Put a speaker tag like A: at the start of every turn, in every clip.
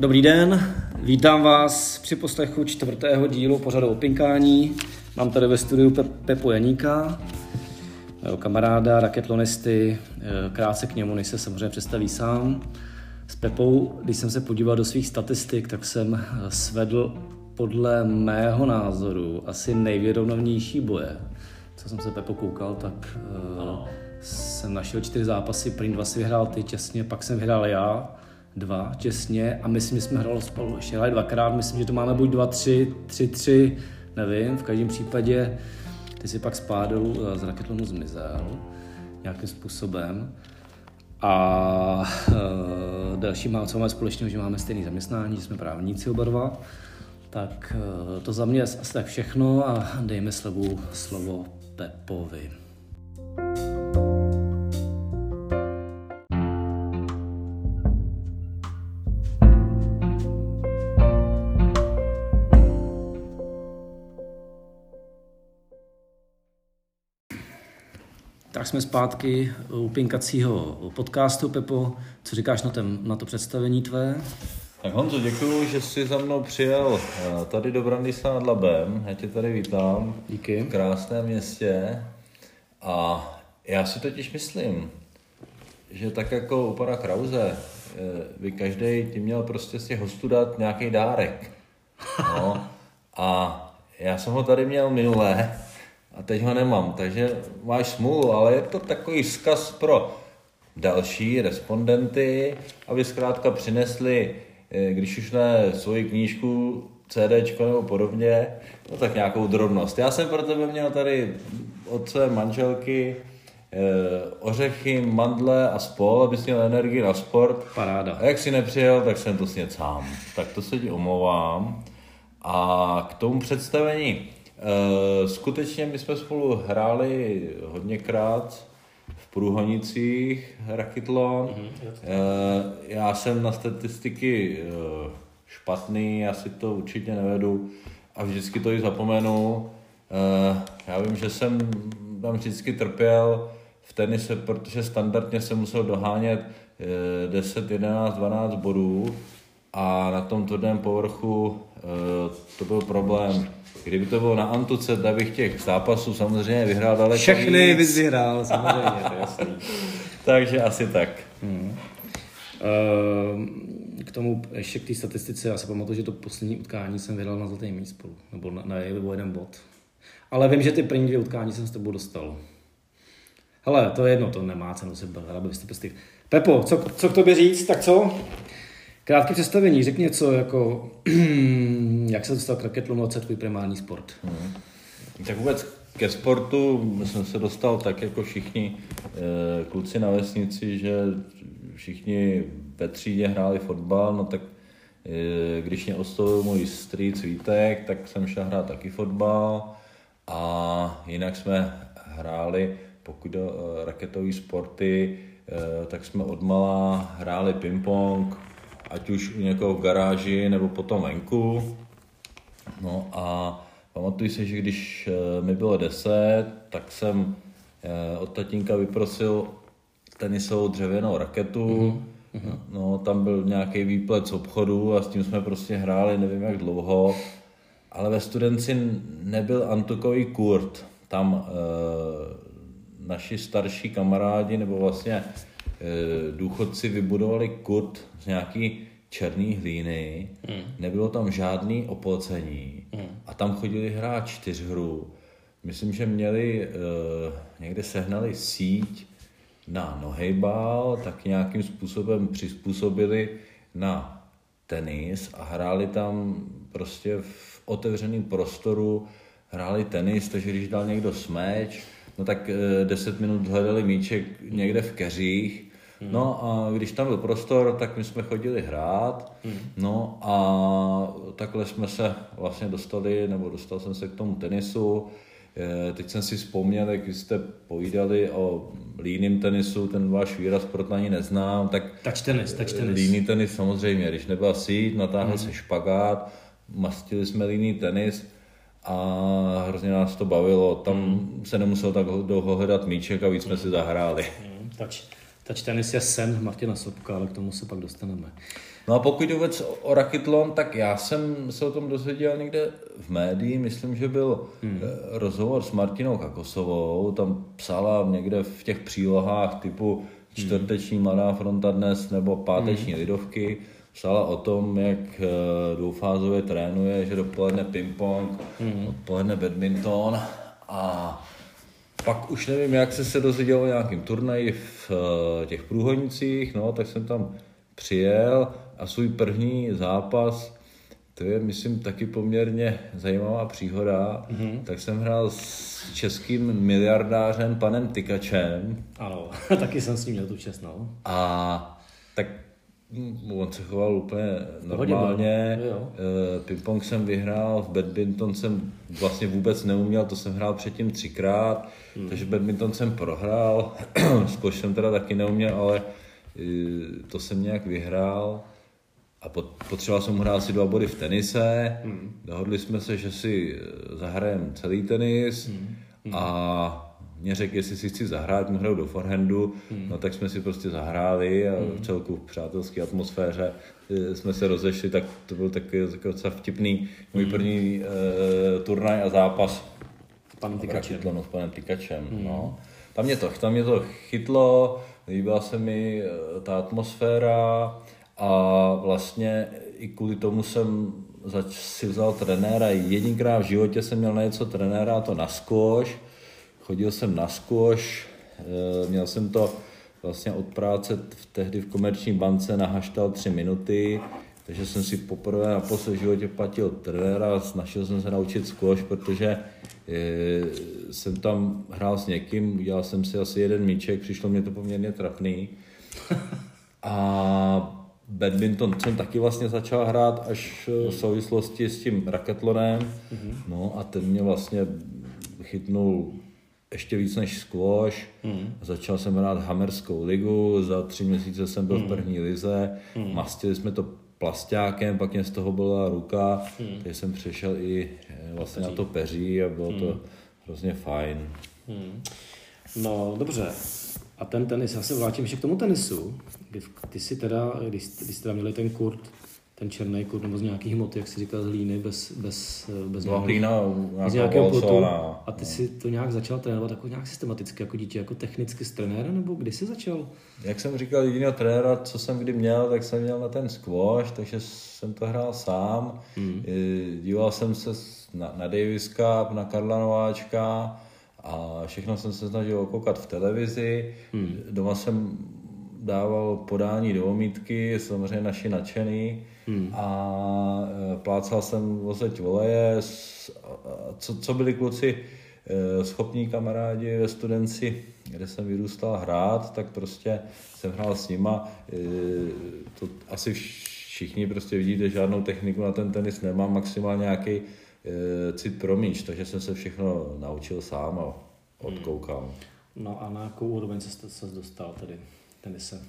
A: Dobrý den, vítám vás při poslechu čtvrtého dílu pořadu Opinkání. Mám tady ve studiu Pe- Pepu Janíka, mého kamaráda, raketlonisty, eh, krátce k němu, než se samozřejmě představí sám. S Pepou, když jsem se podíval do svých statistik, tak jsem eh, svedl podle mého názoru asi nejvěrovnovnější boje. Co jsem se Pepo koukal, tak uh, jsem našel čtyři zápasy, první dva si vyhrál ty těsně, pak jsem vyhrál já, dva těsně a myslím, že jsme hráli spolu ještě hráli dvakrát, myslím, že to máme buď dva, tři, tři, tři, nevím, v každém případě ty si pak z pádu z raketlonu zmizel nějakým způsobem. A uh, další má, co máme společného, že máme stejný zaměstnání, že jsme právníci oba dva. Tak uh, to za mě je asi tak všechno a dejme slovu slovo Pepovi. Tak jsme zpátky u pinkacího podcastu. Pepo, co říkáš na, ten, na to představení tvé?
B: Tak Honzo, děkuji, že jsi za mnou přijel eh, tady do Brandýsa nad Labem. Já tě tady vítám.
A: Díky.
B: V krásném městě. A já si totiž myslím, že tak jako u pana Krause, eh, by každý ti měl prostě z těch hostů dát nějaký dárek. No. A já jsem ho tady měl minulé a teď ho nemám, takže máš smůlu, ale je to takový vzkaz pro další respondenty, aby zkrátka přinesli, eh, když už ne svoji knížku, CD nebo podobně, no tak nějakou drobnost. Já jsem pro tebe měl tady od své manželky eh, ořechy, mandle a spol, abys měl energii na sport.
A: Paráda.
B: A jak si nepřijel, tak jsem to sněd sám. Tak to se ti omlouvám. A k tomu představení. Eh, skutečně my jsme spolu hráli hodněkrát v Průhonicích Rakitlon. Mm-hmm. Já jsem na statistiky eh, špatný, já si to určitě nevedu a vždycky to i zapomenu. Já vím, že jsem tam vždycky trpěl v tenise, protože standardně jsem musel dohánět 10, 11, 12 bodů a na tom tvrdém povrchu to byl problém. Kdyby to bylo na Antuce, tak bych těch zápasů samozřejmě vyhrál daleko
A: Všechny bys vyhrál, samozřejmě, to jasný.
B: Takže asi tak.
A: Hmm. K tomu ještě k té statistice, já si pamatuju, že to poslední utkání jsem vyhrál na zlatý míst spolu, nebo na, na jeden bod. Ale vím, že ty první dvě utkání jsem s tebou dostal. Hele, to je jedno, to nemá cenu se bavit, aby jste prsty. Pepo, co, co k tobě říct, tak co? Krátké představení, řekni něco jako, jak se dostal k raketlonu, co je tvůj primární sport?
B: Hmm. Tak vůbec ke sportu jsem se dostal tak jako všichni e, kluci na vesnici, že všichni ve třídě hráli fotbal, no tak e, když mě oslovil můj strýc Vítek, tak jsem šel hrát taky fotbal a jinak jsme hráli, pokud do e, raketové sporty, tak jsme odmala hráli ping-pong, ať už u někoho v garáži nebo potom venku. No a pamatuju si, že když eh, mi bylo 10, tak jsem eh, od tatínka vyprosil tenisovou dřevěnou raketu. Mm-hmm. No, tam byl nějaký výplet z obchodu a s tím jsme prostě hráli nevím jak dlouho. Ale ve studenci nebyl antukový kurt. Tam e, naši starší kamarádi nebo vlastně Eh, důchodci vybudovali kurt z nějaký černý hlíny, mm. nebylo tam žádný opocení mm. a tam chodili hrát čtyřhru. Myslím, že měli, uh, někde sehnali síť na nohejbal, tak nějakým způsobem přizpůsobili na tenis a hráli tam prostě v otevřeném prostoru, hráli tenis, takže když dal někdo smeč, no tak uh, 10 minut hledali míček někde v keřích Hmm. No a když tam byl prostor, tak my jsme chodili hrát. Hmm. No a takhle jsme se vlastně dostali, nebo dostal jsem se k tomu tenisu. Teď jsem si vzpomněl, jak jste povídali o líným tenisu, ten váš výraz proto ani neznám. Tak
A: touch tenis, touch tenis.
B: Líný tenis samozřejmě, když nebyla síť, natáhl hmm. se špagát, mastili jsme líný tenis a hrozně nás to bavilo. Tam hmm. se nemusel tak dlouho hledat míček a víc jsme si zahráli.
A: Hmm. Touch, Touch tenis je sen Martina Sobka, ale k tomu se pak dostaneme.
B: No a pokud vůbec o raketlon, tak já jsem se o tom dozvěděl někde v médii, myslím, že byl hmm. rozhovor s Martinou Kakosovou, tam psala někde v těch přílohách typu čtvrteční mladá fronta dnes nebo páteční hmm. lidovky, psala o tom, jak eh, dvoufázově trénuje, že dopoledne ping-pong, hmm. odpoledne badminton a pak už nevím, jak se se dozvěděl o nějakým turnaji v eh, těch průhodnicích, no, tak jsem tam přijel a svůj první zápas, to je, myslím, taky poměrně zajímavá příhoda, mm-hmm. tak jsem hrál s českým miliardářem panem Tykačem.
A: Ano, taky jsem s ním měl tu čest, no.
B: A tak on se choval úplně normálně. Eh, ping-pong jsem vyhrál, v badminton jsem vlastně vůbec neuměl, to jsem hrál předtím třikrát, hmm. takže badminton jsem prohrál, squash jsem teda taky neuměl, ale eh, to jsem nějak vyhrál. A potřeboval jsem hrát si dva body v tenise. Hmm. Dohodli jsme se, že si eh, zahrajeme celý tenis hmm. Hmm. a mě řekl, jestli si chci zahrát, hraju do forehandu, hmm. no tak jsme si prostě zahráli a hmm. v celku v přátelské atmosféře eh, jsme se rozešli, tak to byl takový, takový docela vtipný můj hmm. první uh, turnaj a zápas
A: s panem Tykačem.
B: No, s panem Tykačem, hmm. no. Tam mě, to, tam mě to chytlo, líbila se mi eh, ta atmosféra a vlastně i kvůli tomu jsem zač, si vzal trenéra. Jedinkrát v životě jsem měl na něco trenéra, a to na squash Chodil jsem na skůš, eh, měl jsem to vlastně od práce v, tehdy v komerční bance na haštal tři minuty, takže jsem si poprvé na v životě platil trenéra, snažil jsem se naučit skvoš, protože e, jsem tam hrál s někým, udělal jsem si asi jeden míček, přišlo mě to poměrně trapný. A badminton jsem taky vlastně začal hrát až v souvislosti s tím raketlonem. Mm-hmm. No a ten mě vlastně chytnul ještě víc než squash. Mm. Začal jsem hrát Hammerskou ligu, za tři měsíce jsem byl mm. v první lize, mm. mastili jsme to plastákem, pak mě z toho byla ruka, mm. takže jsem přešel i eh, vlastně peří. na to peří a bylo mm. to hmm. hrozně fajn. Mm.
A: No dobře, a ten tenis, já se vrátím ještě k tomu tenisu. Kdy, ty jsi teda, když, když jste tam měli ten kurt, ten černý kurt nebo z nějakých hmot, jak si říkal, z hlíny, bez, bez, bez,
B: no, hlína,
A: bez nějakého plotu. A ty no. si to nějak začal trénovat jako nějak systematicky, jako dítě, jako technicky s trenérem, nebo kdy jsi začal?
B: Jak jsem říkal, jediného trenéra, co jsem kdy měl, tak jsem měl na ten squash, takže jsem to hrál sám. Hmm. Díval jsem se na, na Davis Cup, na Karla Nováčka a všechno jsem se snažil okoukat v televizi. Hmm. Doma jsem dával podání do omítky, samozřejmě naši nadšený hmm. a e, plácal jsem vozeť voleje, co, co byli kluci e, schopní kamarádi ve studenci, kde jsem vyrůstal hrát, tak prostě jsem hrál s nima. E, to asi všichni prostě vidíte, žádnou techniku na ten tenis nemám, maximálně nějaký cit pro míč, takže jsem se všechno naučil sám a odkoukal. Hmm.
A: No a na jakou úroveň se, se dostal tedy? Tenise?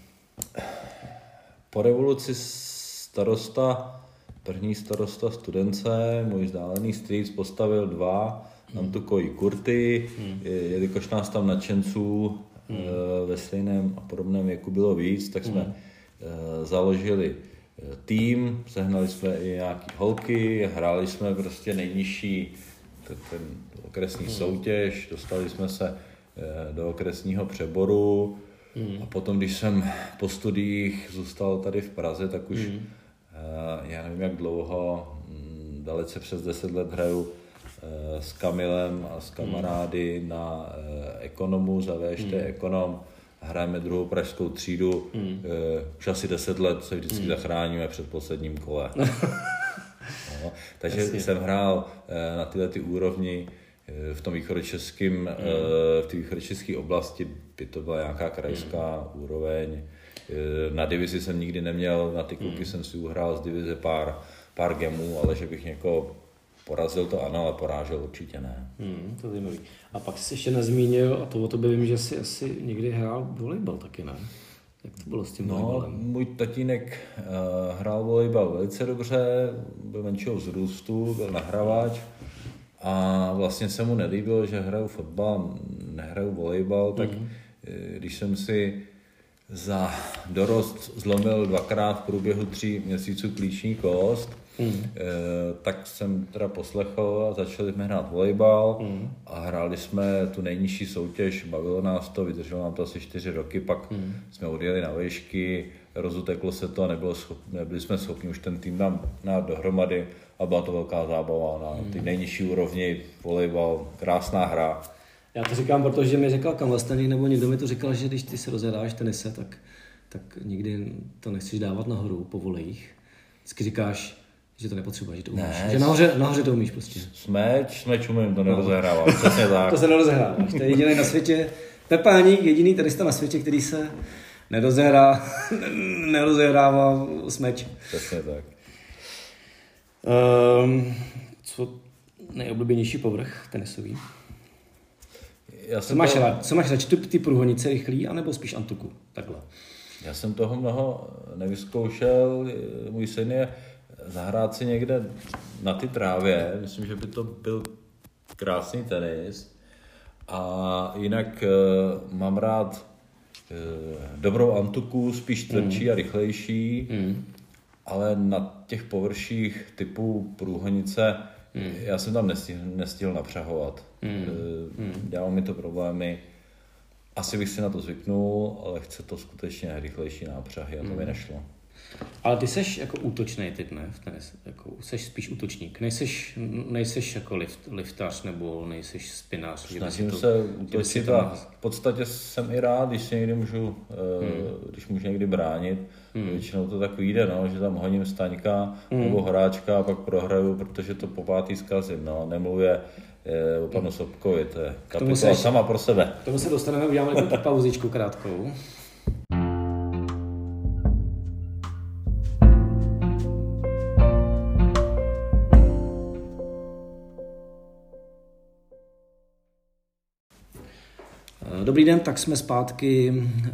B: Po revoluci starosta, první starosta studence, můj vzdálený strýc postavil dva hmm. koji kurty, hmm. jelikož nás tam nadšenců hmm. Eh, ve stejném a podobném věku bylo víc, tak jsme hmm. Eh, založili eh, tým, sehnali jsme i nějaký holky, hráli jsme prostě nejnižší ten, ten okresní hmm. soutěž, dostali jsme se do okresního přeboru, Mm. A potom, když jsem po studiích zůstal tady v Praze, tak už mm. já nevím, jak dlouho, mm, dalece přes 10 let hraju eh, s Kamilem a s kamarády mm. na eh, ekonomu za VŠT mm. ekonom. Hrajeme druhou pražskou třídu. Mm. Už asi 10 let se vždycky mm. zachráníme před posledním kole. no, takže Jasně. jsem hrál na tyhle ty úrovni Eh, v tom východočeském, mm. v té východočeské oblasti by to byla nějaká krajská mm. úroveň. Eh, na divizi jsem nikdy neměl, na ty kluky mm. jsem si uhrál z divize pár, pár gemů, ale že bych někoho porazil to ano, ale porážel určitě ne.
A: Mm, to je zajímavý. A pak jsi ještě nezmínil, a to o tobě vím, že jsi asi někdy hrál volejbal taky, ne? Jak to bylo s tím
B: no, volejbalem? Můj tatínek uh, hrál volejbal velice dobře, byl menšího vzrůstu, byl nahrávač. A vlastně se mu nelíbilo, že hraju fotbal, nehraju volejbal, tak mm-hmm. když jsem si za dorost zlomil dvakrát v průběhu tří měsíců klíční kost, mm. tak jsem teda poslechl a začali jsme hrát volejbal mm. a hráli jsme tu nejnižší soutěž, bavilo nás to, vydrželo nám to asi čtyři roky, pak mm. jsme odjeli na výšky, rozuteklo se to a nebylo schop, nebyli jsme schopni už ten tým nám dát dohromady a byla to velká zábava na mm. ty nejnižší úrovni, volejbal, krásná hra.
A: Já to říkám, protože mi řekl Kamlastany, nebo někdo mi to říkal, že když ty se rozhráš tenise, tak, tak nikdy to nechceš dávat nahoru po volejích. Vždycky říkáš, že to nepotřebuješ, že to umíš. Ne, že nahoře, nahoře to umíš prostě.
B: Smeč, smeč umím, to nerozehrávám, no. přesně tak.
A: to se nerozehráváš, to je jediný na světě. Pepáník, jediný tenista na světě, který se nerozehrá, nerozehrává smeč.
B: Přesně tak.
A: Um, co nejoblíbenější povrch tenisový? Já co, máš to... rád? co máš radši, ty průhonice rychlý, anebo spíš antuku? Takhle.
B: Já jsem toho mnoho nevyzkoušel. Můj syn je zahrát si někde na ty trávě. Myslím, že by to byl krásný tenis. A jinak uh, mám rád uh, dobrou antuku, spíš tvrdší mm. a rychlejší, mm. Ale na těch površích typu průhonice Hmm. Já jsem tam nestihl, nestihl napřahovat. Hmm. Hmm. Dělalo mi to problémy. Asi bych si na to zvyknul, ale chce to skutečně rychlejší nápřahy a to hmm. mi nešlo.
A: Ale ty seš jako útočný typ, ne? V tenis, jako, seš spíš útočník. Nejseš, nejseš jako lift, liftař nebo nejseš spinář.
B: Snažím to, se útočit a v podstatě jsem i rád, když si někdy můžu, eh, hmm. když můžu někdy bránit. Hmm. Většinou to tak vyjde, no, že tam hodím staňka hmm. nebo horáčka a pak prohraju, protože to po pátý zkazím. No. Nemluvě eh, o panu Sobkovi, to je kapitola sama pro sebe.
A: K tomu se dostaneme, uděláme pauzičku krátkou. Dobrý den, tak jsme zpátky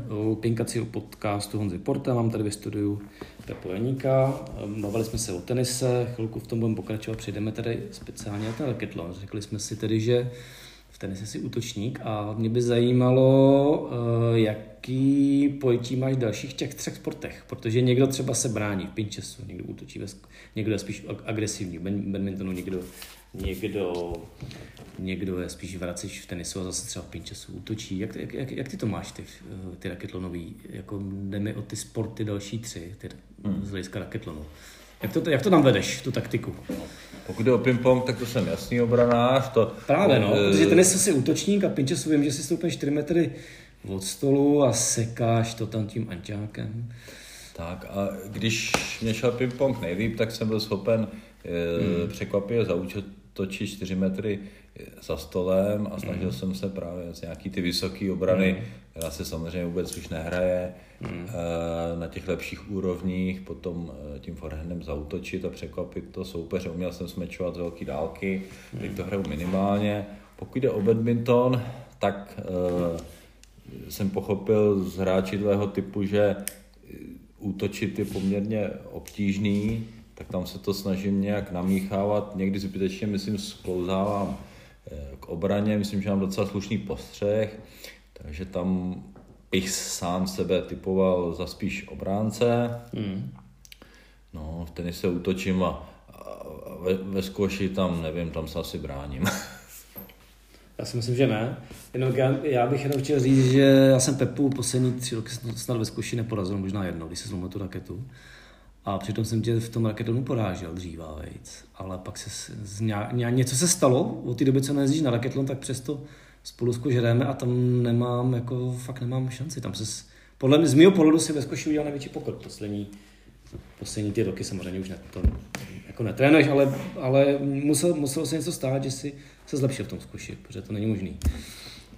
A: u Pinkacího podcastu Honzy Porta. Mám tady ve studiu Pepo Janíka. Bavili jsme se o tenise, chvilku v tom budeme pokračovat. Přejdeme tady speciálně na ten raketlon. Řekli jsme si tedy, že v tenise si útočník a mě by zajímalo, eh, jaký pojetí máš v dalších těch třech sportech, protože někdo třeba se brání v pinčesu, někdo útočí, někdo je spíš agresivní, v badmintonu někdo někdo, někdo je spíš vracič v tenisu a zase třeba v pinčesu útočí. Jak, jak, jak, jak ty to máš, ty, ty raketlonový? Jako jde mi o ty sporty další tři, ty, hmm. z hlediska raketlonu. Jak to, jak to tam vedeš, tu taktiku?
B: Pokud jde o ping-pong, tak to jsem jasný obranář. To,
A: Právě, no, e... protože tenis si útočník a pinčesu vím, že si stoupíš 4 metry od stolu a sekáš to tam tím anťákem.
B: Tak a když mě šel ping-pong nejlíp, tak jsem byl schopen e, hmm. překvapivě zaučit točí 4 metry za stolem a snažil mm. jsem se právě z nějaký ty vysoké obrany, mm. která se samozřejmě vůbec už nehraje, mm. na těch lepších úrovních, potom eh, tím forehandem zautočit a překvapit to soupeře. Uměl jsem smečovat z velké dálky, mm. teď to hraju minimálně. Pokud jde o badminton, tak uh, jsem pochopil z hráči tvého typu, že útočit je poměrně obtížný, tak tam se to snažím nějak namíchávat. Někdy zbytečně, myslím, sklouzávám eh, k obraně, myslím, že mám docela slušný postřeh, takže tam bych sám sebe typoval za spíš obránce. Mm. No, v tenise útočím a, a ve, ve zkoši tam, nevím, tam se asi bráním.
A: Já si myslím, že ne. Jenom já, já bych jenom chtěl říct, že já jsem Pepu poslední tři roky snad ve zkoši neporazil, možná jednou, když se zlomil tu raketu. A přitom jsem tě v tom raketonu porážel dříva, vejc. Ale pak se z nějak, něco se stalo, od té doby, co nejezdíš na raketlon, tak přesto spolu zkožereme a tam nemám, jako fakt nemám šanci. Tam se, podle mě, z mého pohledu si ve zkoši udělal největší pokrok poslední, poslední ty roky samozřejmě už ne, to jako netrénuješ, ale, ale musel, muselo se něco stát, že si se zlepšil v tom zkuši, protože to není možný.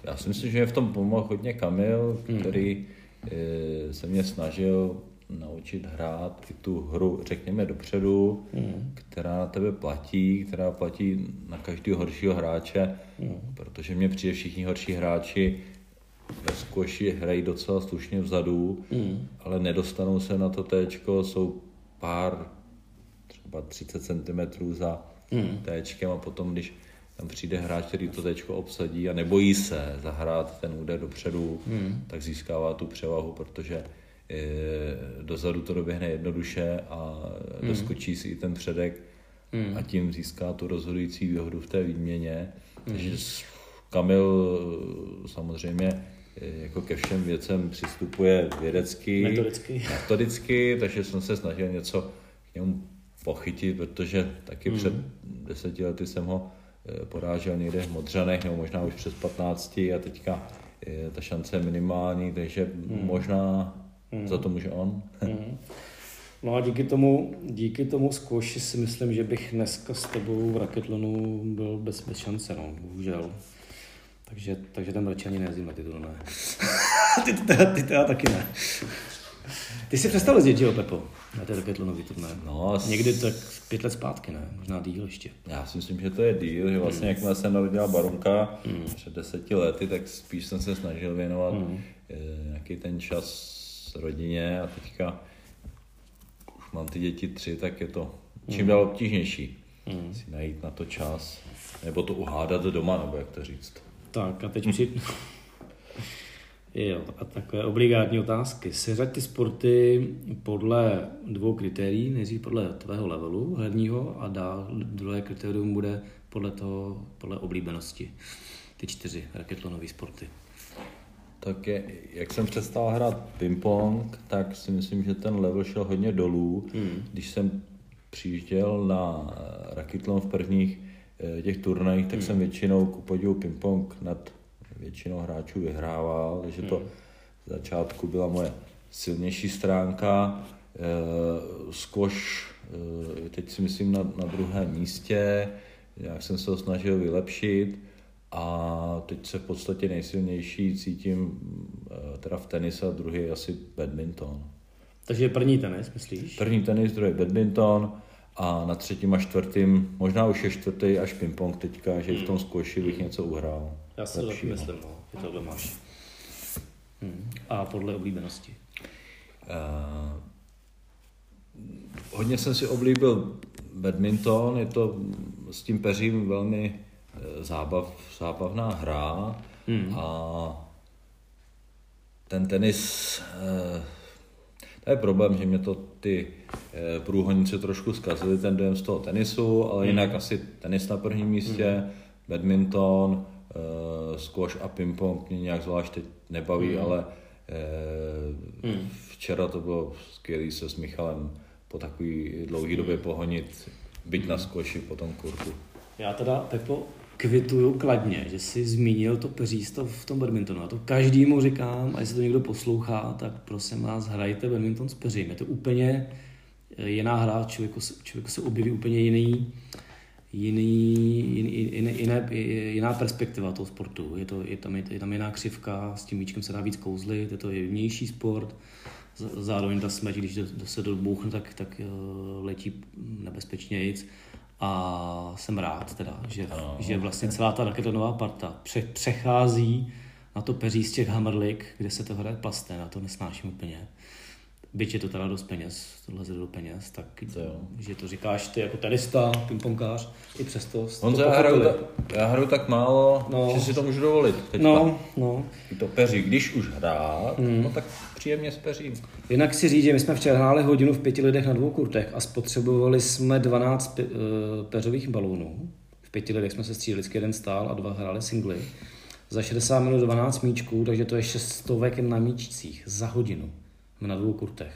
B: Já si myslím, že je v tom pomohl hodně Kamil, hmm. který hmm. se mě snažil naučit hrát i tu hru, řekněme, dopředu, mm. která na tebe platí, která platí na každého horšího hráče, mm. protože mě přijde všichni horší hráči ve skoši hrají docela slušně vzadu, mm. ale nedostanou se na to téčko, jsou pár, třeba 30 cm za mm. téčkem a potom, když tam přijde hráč, který to tečko obsadí a nebojí se zahrát ten úder dopředu, hmm. tak získává tu převahu, protože dozadu to doběhne jednoduše a hmm. doskočí si i ten předek hmm. a tím získá tu rozhodující výhodu v té výměně. Hmm. Takže Kamil samozřejmě e, jako ke všem věcem přistupuje vědecky,
A: metodicky.
B: metodicky, takže jsem se snažil něco k němu pochytit, protože taky mm. před deseti lety jsem ho eh, porážel někde v Modřanech, nebo možná už přes 15 a teďka ta šance je minimální, takže mm. možná mm. za to může on. Mm.
A: No a díky tomu, díky tomu zkouši si myslím, že bych dneska s tebou v Raketlonu byl bez, bez šance, no, bohužel. Takže, takže ten radši ani nejezdím na ty turné. ty, ty, ty, ty teda taky ne. Ty jsi přestal jezdit, jo, Pepo? Na té raketlonový turné. No, Někdy tak pět let zpátky, ne? Možná díl ještě.
B: Já si myslím, že to je díl, že vlastně mm. jakmile jsem narodila Barunka mm. před deseti lety, tak spíš jsem se snažil věnovat mm. nějaký ten čas rodině a teďka už mám ty děti tři, tak je to čím dál obtížnější mm. si najít na to čas, nebo to uhádat doma, nebo jak to říct.
A: Tak a teď při... Jo, a takové obligátní otázky. Seřaď ty sporty podle dvou kritérií. Nejdřív podle tvého levelu herního a dál druhé kritérium bude podle toho, podle oblíbenosti. Ty čtyři raketlonové sporty.
B: Tak je, jak jsem přestal hrát ping-pong, tak si myslím, že ten level šel hodně dolů. Hmm. Když jsem přijížděl na raketlon v prvních eh, těch turnajích, tak hmm. jsem většinou ku podivu ping-pong nad většinou hráčů vyhrával, takže to hmm. v začátku byla moje silnější stránka. E, squash, e, teď si myslím na, na druhém místě, jak jsem se ho snažil vylepšit a teď se v podstatě nejsilnější cítím e, teda v tenise a druhý asi badminton.
A: Takže první tenis, myslíš?
B: První tenis, druhý badminton a na třetím a čtvrtým, možná už je čtvrtý až ping-pong teďka, že hmm. v tom squashi bych něco uhrál.
A: Já si to taky myslím, no, že tohle máš. Hmm. A podle oblíbenosti? Uh,
B: hodně jsem si oblíbil badminton, je to s tím peřím velmi eh, zábav, zábavná hra hmm. a ten tenis, uh, to je problém, že mě to ty uh, průhodnice trošku zkazily ten dojem z toho tenisu, ale hmm. jinak asi tenis na prvním místě, hmm. badminton, squash a ping-pong mě nějak zvlášť teď nebaví, mm. ale uh, mm. včera to bylo skvělé se s Michalem po takový dlouhý době hmm. pohonit, byť na squashi po tom kurtu.
A: Já teda, Pepo, kvituju kladně, že jsi zmínil to peřísto v tom badmintonu. A to každému říkám, a jestli to někdo poslouchá, tak prosím vás, hrajte badminton s peřím. Je to úplně jiná hra, člověku, člověku se objeví úplně jiný, jiný, jiný, jiné, jiná perspektiva toho sportu. Je, to, je, tam, je, tam jiná křivka, s tím míčkem se dá víc kouzlit, je to jemnější sport. Zároveň ta smeť, když se dobouchne, tak, tak eh, letí nebezpečnějíc. A jsem rád teda, že, no. že vlastně celá ta raketonová parta pře, přechází na to peří z těch hammerlik, kde se to hraje plasté, na to nesnáším úplně byť je to teda dost peněz, tohle zde do peněz, tak to jo. že to říkáš ty jako tenista, pingpongář, i přesto.
B: Honzo, já hraju, ta, já hraju tak málo, no. že si to můžu dovolit. Teďka.
A: No, no.
B: To peří, když už hrát, hmm. no tak příjemně peřím.
A: Jinak si říct, že my jsme včera hráli hodinu v pěti lidech na dvou kurtech a spotřebovali jsme 12 pe, uh, peřových balónů. V pěti lidech jsme se stříleli, jeden stál a dva hráli singly. Za 60 minut 12 míčků, takže to je 600 na míčcích za hodinu na dvou kurtech.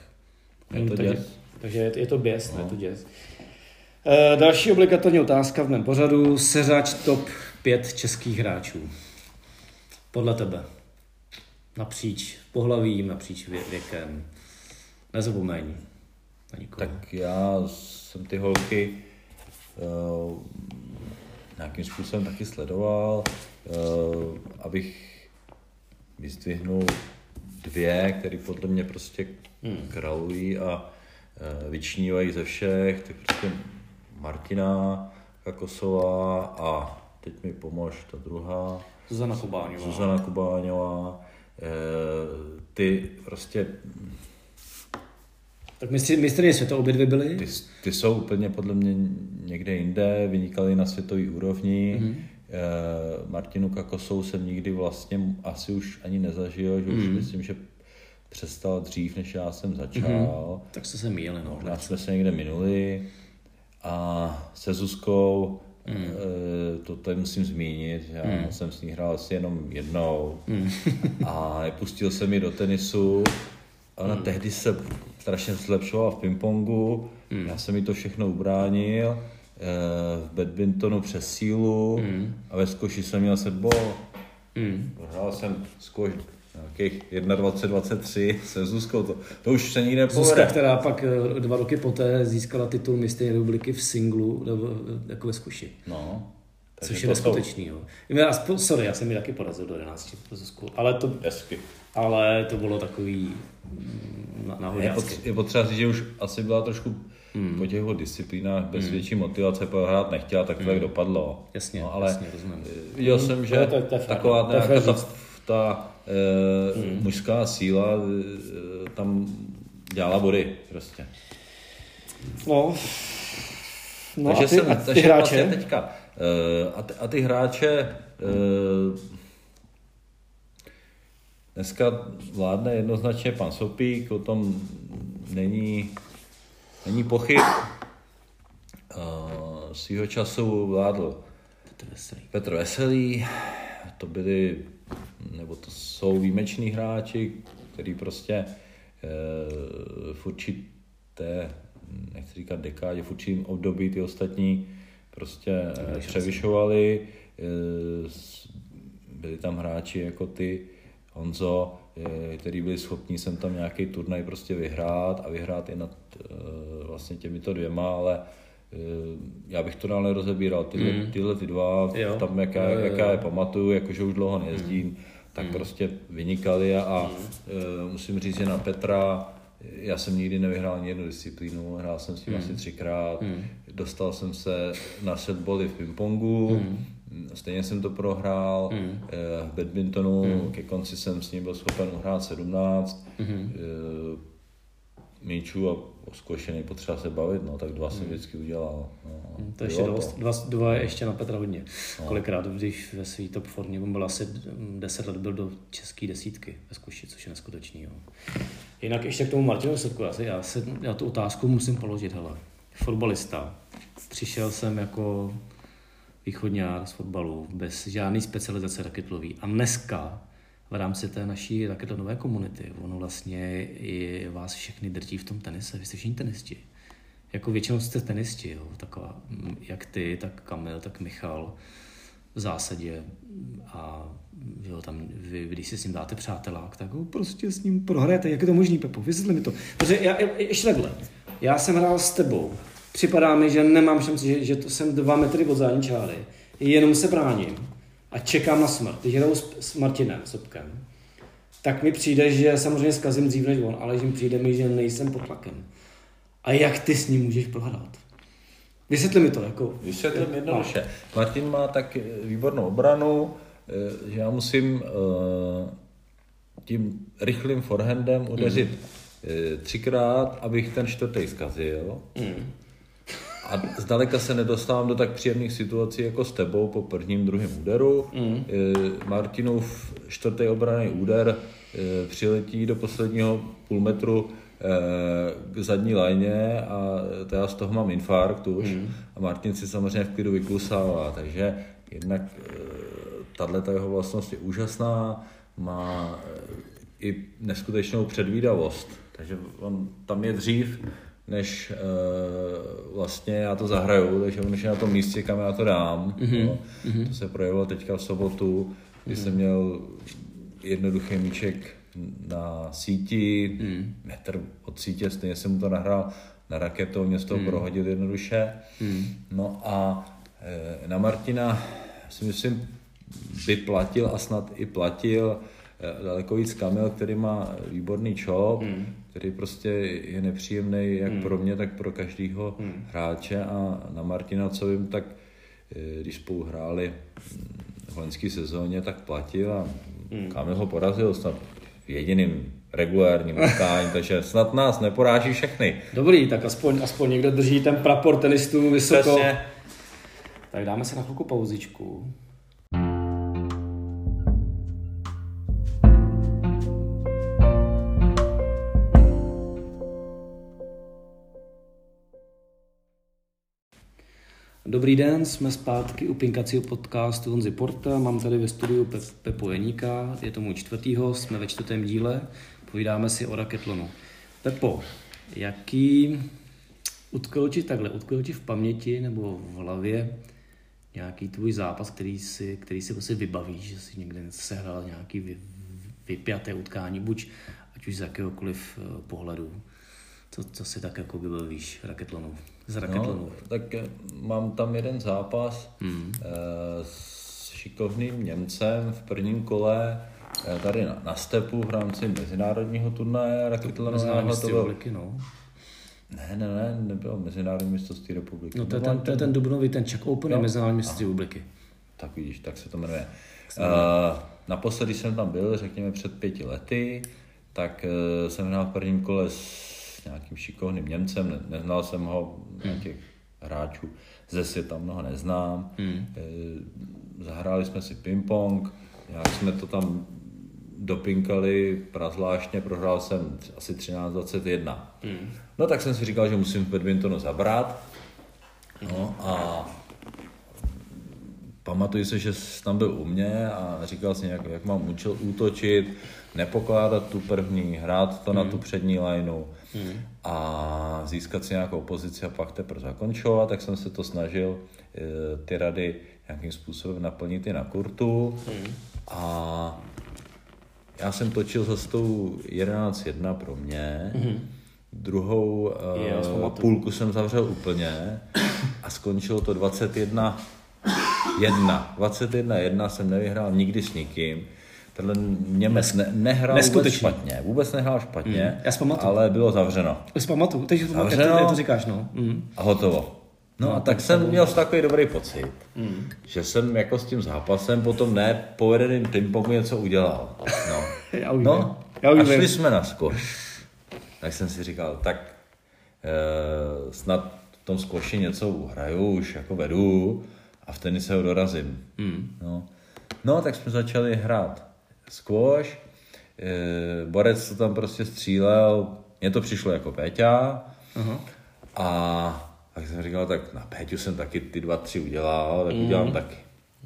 B: Je to takže,
A: takže je, je to běs, no. je to děs. E, další obligatorní otázka v mém pořadu. Seřač top 5 českých hráčů. Podle tebe. Napříč pohlavím, napříč vě, věkem. Nezapomeň
B: na nikoho. Tak já jsem ty holky uh, nějakým způsobem taky sledoval, uh, abych vyzdvihnul dvě, které podle mě prostě hmm. kralují a e, vyčnívají ze všech, tak prostě Martina Kakosová a teď mi pomož ta druhá.
A: Zuzana Kubáňová.
B: Zuzana Kubáňová. E, ty prostě
A: Tak mistři, mistry světa obě dvě byly?
B: Ty, ty jsou úplně podle mě někde jinde, vynikali na světové úrovni. Mm-hmm. Martinu Kakosou jsem nikdy vlastně asi už ani nezažil, že už mhm. myslím, že přestal dřív, než já jsem začal. Mm-hmm.
A: Tak se se míjeli, no.
B: Možná jsme se někde minuli. A se Zuzkou, mm. to tady musím zmínit, já mm. jsem s ní hrál asi jenom jednou mm. a nepustil jsem mi do tenisu. Ona mm. tehdy se strašně zlepšovala v pingpongu, mm. já jsem mi to všechno ubránil, eh, v badmintonu přes sílu mm. a ve skoši jsem měl setball. Mm. Hrál jsem skoš nějakých 21-23 se Zuzkou, to, to už se nikde povede.
A: Zuzka, která pak eh, dva roky poté získala titul mistry republiky v singlu, nebo eh, jako ve zkuši.
B: No.
A: Což je neskutečný, jo. Já, sorry, já jsem mi taky porazil do 11 pro Zuzku, ale to,
B: Hezky.
A: ale to bylo takový mm, na, na
B: je, potřeba, je potřeba říct, že už asi byla trošku hmm. po těch disciplínách bez hmm. větší motivace hrát nechtěla, tak to hmm. jak dopadlo.
A: Jasně,
B: no, ale
A: jasně, rozumím.
B: Viděl jsem, že to, to, to taková nějaká ta, ta e, mm. mužská síla e, tam dělala body prostě.
A: No,
B: no takže a ty, jsem, a ty takže hráče? Vlastně teďka, e, a, ty, a ty hráče e, dneska vládne jednoznačně pan Sopík, o tom není, není pochyb. Uh, svýho času vládl
A: Petr Veselý.
B: Petr Veselý. To byli nebo to jsou výjimeční hráči, který prostě e, v určité, nechci říkat dekádě, v určitém období ty ostatní prostě e, převyšovali. E, byli tam hráči jako ty, Honzo, který byli schopni sem tam nějaký turnaj prostě vyhrát a vyhrát i nad e, vlastně těmito dvěma, ale já bych to dál nerozebíral. Tyhle, mm. tyhle ty dva, jo. tam jaká, jo, jo, jo. jaká je pamatuju, jakože už dlouho nejezdím, mm tak mm. prostě vynikali a, a mm. uh, musím říct, že na Petra já jsem nikdy nevyhrál ani jednu disciplínu, hrál jsem s tím mm. asi třikrát, mm. dostal jsem se na setboly v pingpongu, mm. stejně jsem to prohrál, mm. v badmintonu, mm. ke konci jsem s ním byl schopen uhrát 17, mm. uh, míčů a o zkoušení potřeba se bavit, no, tak dva jsem hmm. vždycky udělal. No,
A: hmm, to ještě dost, dva, dva je ještě na Petra hodně. No. Kolikrát, když ve své top formě, on byl asi 10 let, byl do české desítky ve zkuši, což je neskutečný. Jo. Jinak ještě k tomu Martinu Srku, já, já, se, já tu otázku musím položit, hele. Fotbalista. Přišel jsem jako východňár z fotbalu, bez žádné specializace raketlový. A dneska v rámci té naší nové komunity. Ono vlastně i vás všechny drží v tom tenise. Vy jste všichni tenisti. Jako většinou jste tenisti, jo. Taková, jak ty, tak Kamil, tak Michal v zásadě a jo, tam vy, když si s ním dáte přátelák, tak ho prostě s ním prohrajete. Jak je to možný, Pepo? Vysvětli mi to. Protože já, ještě takhle. Já jsem hrál s tebou. Připadá mi, že nemám šanci, že, že to jsem dva metry od zádní čáry. Jenom se bráním a čekám na smrt. Když hraju s, s Martinem Sobkem, tak mi přijde, že samozřejmě zkazím dřív než on, ale že mi přijde mi, že nejsem pod tlakem. A jak ty s ním můžeš prohrát? Vysvětli mi to. Jako,
B: Vysvětlím jednoduše. Martin má tak výbornou obranu, eh, že já musím eh, tím rychlým forehandem udeřit mm. třikrát, abych ten čtvrtý zkazil. Mm a zdaleka se nedostávám do tak příjemných situací jako s tebou po prvním, druhém úderu. Mm. Martinův čtvrtý obraný úder e, přiletí do posledního půl metru e, k zadní lajně a to já z toho mám infarkt už mm. a Martin si samozřejmě v klidu vyklusává, takže jednak tahle jeho vlastnost je úžasná, má i neskutečnou předvídavost, takže on tam je dřív, než uh, vlastně já to zahraju, takže on je na tom místě, kam já to dám. Mm-hmm. No. To se projevilo teďka v sobotu, kdy mm-hmm. jsem měl jednoduchý míček na síti, mm. metr od sítě, stejně jsem mu to nahrál na raketu, mě z toho mm. prohodil jednoduše. Mm. No a e, na Martina si myslím, by platil a snad i platil e, daleko víc Kamil, který má výborný čop, mm který prostě je nepříjemný jak hmm. pro mě, tak pro každého hmm. hráče a na Martina, co vím, tak eh, když spolu hráli v loňské sezóně, tak platil a hmm. Kamil ho porazil snad jediným regulárním utkání, takže snad nás neporáží všechny.
A: Dobrý, tak aspoň, aspoň někdo drží ten prapor tenistů vysoko.
B: Přesně.
A: Tak dáme se na chvilku pauzičku. Dobrý den, jsme zpátky u Pinkacího podcastu Honzy Porta. Mám tady ve studiu Pe- Pepo Jeníka, je to můj čtvrtý host, jsme ve čtvrtém díle, povídáme si o raketlonu. Pepo, jaký utkvěl takhle, utkvěl v paměti nebo v hlavě nějaký tvůj zápas, který si, který si prostě vybavíš, že si někde sehrál nějaký vy, vypjaté utkání, buď ať už z jakéhokoliv eh, pohledu. Co, co si tak jako vybavíš raketlonu, z?
B: No, tak eh, mám tam jeden zápas hmm. s šikovným Němcem v prvním kole eh, tady na, na stepu v rámci mezinárodního turnaje byl,
A: republiky, no.
B: ne, ne, ne, nebylo mezinárodní mistrovství republiky.
A: No to je
B: Byl
A: ten, to je ten dubnový, ten Czech Open, je
B: No.
A: mezinárodní mistrovství republiky.
B: Tak vidíš, tak se to jmenuje. Uh, naposledy jsem tam byl, řekněme před pěti lety, tak uh, jsem hrál v prvním kole s nějakým šikovným Němcem, ne, neznal jsem ho, hmm. těch hráčů ze světa mnoho neznám. Hmm. Uh, zahráli jsme si ping-pong, nějak jsme to tam dopinkali prazvláštně, prohrál jsem asi 13-21. Hmm. No tak jsem si říkal, že musím v badmintonu zabrat. No a pamatuju se, že jsi tam byl u mě a říkal si nějak, jak mám učil útočit, nepokládat tu první, hrát to mm. na tu přední lineu mm. a získat si nějakou pozici a pak teprve zakončovat, tak jsem se to snažil e, ty rady nějakým způsobem naplnit i na kurtu mm. a já jsem točil za tou 11-1 pro mě, mm. druhou uh, půlku jsem zavřel úplně a skončilo to 21 1. 21 1 jsem nevyhrál nikdy s nikým. Tenhle Němec ne, nehrál vůbec špatně. Vůbec nehrál špatně,
A: Já si pamatuju.
B: ale bylo zavřeno.
A: To si pamatuju, teď to, to,
B: Zavřeno.
A: jak to říkáš, no. Mm.
B: A hotovo. No a tak jsem měl takový dobrý pocit, mm. že jsem jako s tím zápasem potom ne povedeným pingpongu něco udělal. No,
A: Já už
B: no.
A: Já
B: a šli jsme na skoš. Tak jsem si říkal, tak e, snad v tom skoši něco uhraju, už jako vedu a v tenise ho dorazím. Mm. No. no, tak jsme začali hrát squash, e, Borec to tam prostě střílel, mně to přišlo jako Péťa
A: Aha.
B: a tak jsem říkal, tak na Péťu jsem taky ty dva, tři udělal, tak udělám taky.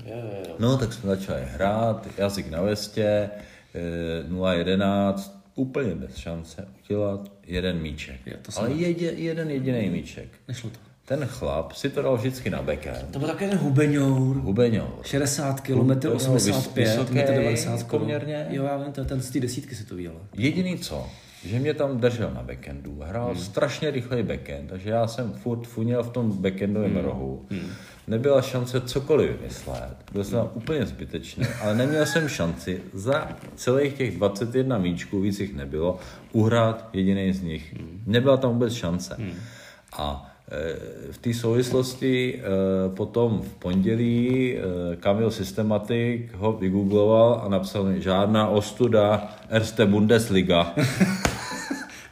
A: Je, je, je.
B: No, tak jsme začali hrát, jazyk na vestě, eh, 0-11, úplně bez šance udělat jeden míček.
A: Jo, to
B: Ale jedě, jeden jediný míček.
A: Nešlo to.
B: Ten chlap si to dal vždycky na backhand.
A: To byl takový ten hubeňour.
B: Hubeňour.
A: 60 km,
B: Hubeňour,
A: 85,
B: vysoký,
A: 90 km.
B: poměrně.
A: Jo, já vím, je ten z té desítky si to viděl.
B: Jediný co, že mě tam držel na backhandu, hrál hmm. strašně rychlej backhand, takže já jsem furt funěl v tom backhandovém hmm. rohu. Hmm. Nebyla šance cokoliv vymyslet, byl jsem tam úplně zbytečný, ale neměl jsem šanci za celých těch 21 míčků, víc jich nebylo, uhrát jediný z nich. Hmm. Nebyla tam vůbec šance. Hmm. A v té souvislosti e, potom v pondělí Kamil Systematik ho vygoogloval a napsal mi žádná ostuda Erste Bundesliga.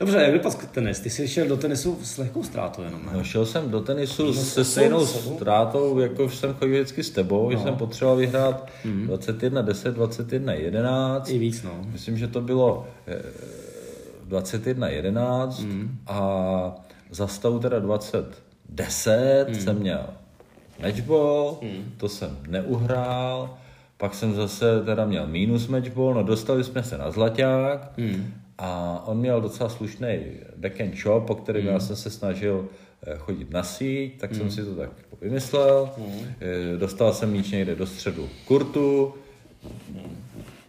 A: Dobře, jak vypadl tenis? Ty jsi šel do tenisu s lehkou ztrátou jenom, ne?
B: No, šel jsem do tenisu se
A: to
B: stejnou ztrátou, jako jsem chodil vždycky s tebou, no. že jsem potřeboval vyhrát 21 10, 21 11.
A: I víc, no.
B: Myslím, že to bylo eh, 21 11 mm. a za stavu teda 20 10 mm. jsem měl matchball, mm. to jsem neuhrál, pak jsem zase teda měl minus matchball, no dostali jsme se na zlaťák mm. a on měl docela slušný backhand shop, po kterém mm. já jsem se snažil eh, chodit na síť, tak mm. jsem si to tak vymyslel. Mm. Dostal jsem míč někde do středu kurtu,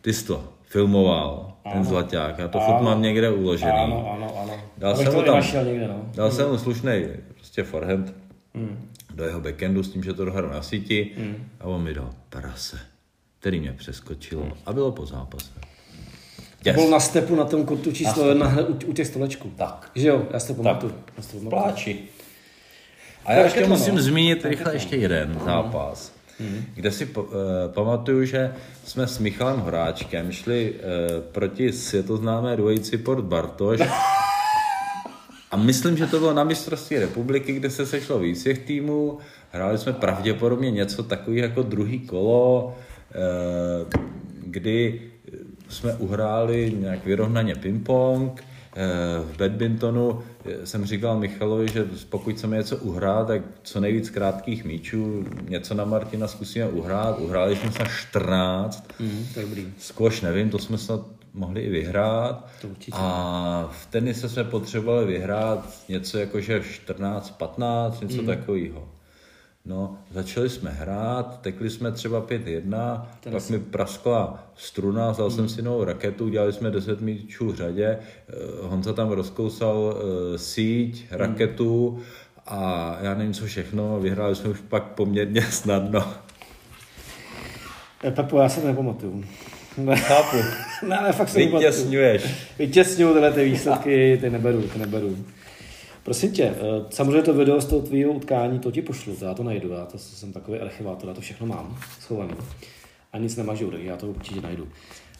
B: ty jsi to filmoval, ten zlaťák, já to furt mám někde uložený.
A: Ano, ano, ano.
B: Dal
A: Abych
B: jsem mu tam-
A: někde, no.
B: Dal jsem mu slušný prostě forehand do jeho backhandu s tím, že to dohrál na síti a on mi dal prase, který mě přeskočilo a bylo po zápase.
A: To byl na stepu na tom kurtu číslo jedna hned u, u těch stolečků.
B: Tak.
A: Že jo, já si to pamatuju.
B: Pláči. A já ještě
A: Raketlo,
B: musím
A: no.
B: zmínit rychle ještě jeden zápas. Hmm. kde si po, uh, pamatuju, že jsme s Michalem Horáčkem šli uh, proti světoznámé dvojici Port Bartoš a myslím, že to bylo na mistrovství republiky, kde se sešlo víc těch týmů. Hráli jsme pravděpodobně něco takový jako druhý kolo, uh, kdy jsme uhráli nějak vyrovnaně ping-pong, v badmintonu jsem říkal Michalovi, že pokud chceme něco uhrát, tak co nejvíc krátkých míčů, něco na Martina zkusíme uhrát. Uhráli jsme se 14.
A: Mm, to je dobrý.
B: Squash nevím, to jsme snad mohli i vyhrát.
A: To určitě.
B: A v tenise jsme potřebovali vyhrát něco jako, že 14-15, něco mm. takového. No, začali jsme hrát, tekli jsme třeba 5-1, Ten pak mi praskla struna, vzal hmm. jsem si novou raketu, dělali jsme 10 míčů v řadě, eh, Honza tam rozkousal uh, síť, hmm. raketu a já nevím co všechno, vyhráli jsme už pak poměrně snadno.
A: Eh, Pepo, já se nepamatuju.
B: Chápu.
A: ne, ne, fakt se
B: Vytěsňuješ.
A: Vytěsňuju tyhle ty výsledky, ty neberu, ty neberu. Prosím tě, eh, samozřejmě to video z toho tvýho utkání, to ti pošlu, já to najdu, já to jsem takový archivátor, já to všechno mám schovaný. A nic nemažu, tak já to určitě najdu.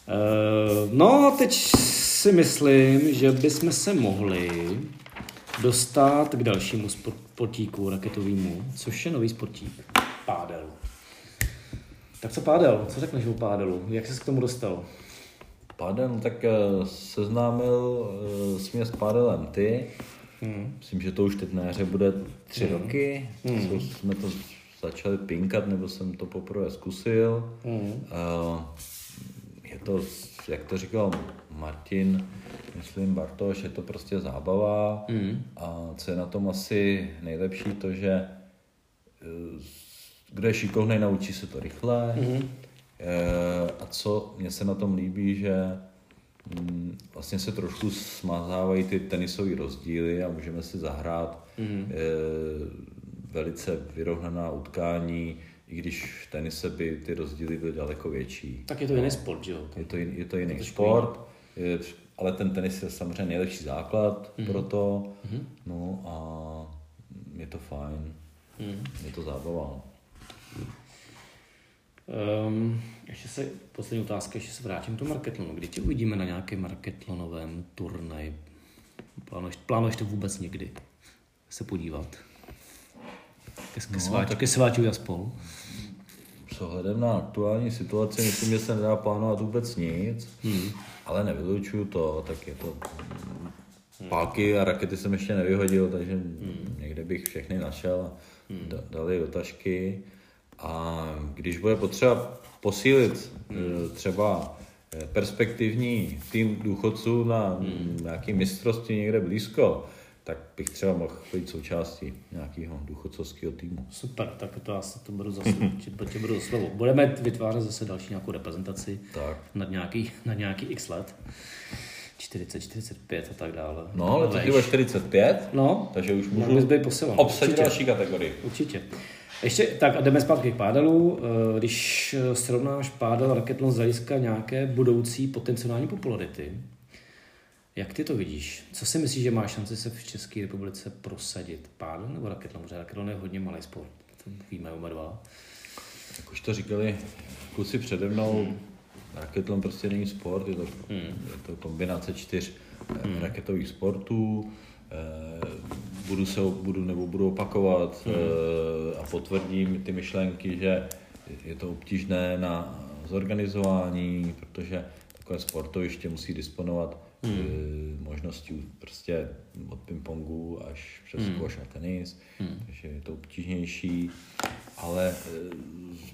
A: Eh, no, teď si myslím, že bychom se mohli dostat k dalšímu sportíku raketovému, což je nový sportík, pádel. Tak co pádel? Co řekneš o pádelu? Jak jsi k tomu dostal?
B: Pádel, no tak eh, seznámil s mě s pádelem ty. Hmm. Myslím, že to už teď na jaře bude tři hmm. roky, hmm. co jsme to začali pinkat, nebo jsem to poprvé zkusil. Hmm. Uh, je to, jak to říkal Martin, myslím Bartoš, je to prostě zábava hmm. a co je na tom asi nejlepší, to, že eh, kdo je šikovný, naučí se to rychle. Hmm. A co mě se na tom líbí, že vlastně se trošku smazávají ty tenisové rozdíly a můžeme si zahrát mm. e, velice vyrovnaná utkání, i když v tenise by ty rozdíly byly daleko větší.
A: Tak je to jiný sport, že jo?
B: Je to, je to jiný to sport, je, ale ten tenis je samozřejmě nejlepší základ mm. pro to, mm. no a je to fajn, mm. je to zábava.
A: Um, ještě se, poslední otázka, ještě se vrátím do marketlonu. Kdy tě uvidíme na nějakém marketlonovém turnaji? Plánuješ, plánuješ to vůbec někdy se podívat? Ke, ke, no, sváč, tak... ke sváču a spolu?
B: S ohledem na aktuální situaci myslím, že se nedá plánovat vůbec nic, hmm. ale nevylučuju to, tak je to... Hmm. Pálky a rakety jsem ještě nevyhodil, takže hmm. někde bych všechny našel a hmm. dali do tašky. A když bude potřeba posílit hmm. třeba eh, perspektivní tým důchodců na hmm. nějaký mistrovství někde blízko, tak bych třeba mohl být součástí nějakého důchodcovského týmu.
A: Super, tak to já se to budu zase, tě budu slovo. Budeme vytvářet zase další nějakou reprezentaci
B: tak.
A: nad nějaký, nad nějaký x let. 40, 45 a tak dále.
B: No, ale to je 45,
A: no,
B: takže už můžu obsadit další kategorii.
A: Určitě. Ještě tak a jdeme zpátky k pádelu. Eh, když srovnáš pádel raketlon z hlediska nějaké budoucí potenciální popularity, jak ty to vidíš? Co si myslíš, že má šanci se v České republice prosadit? Pádel nebo raketlon? Protože raketlon je hodně malý sport. To víme oba dva.
B: Jak už to říkali kluci přede mnou, hmm. raketlon prostě není sport, je to, hmm. je to kombinace čtyř eh, hmm. raketových sportů. Eh, budu se budu nebo budu opakovat hmm. a potvrdím ty myšlenky, že je to obtížné na zorganizování, protože takové sportoviště musí disponovat hmm. možností prostě od pingpongu až přes hmm. squash a tenis, hmm. takže je to obtížnější, ale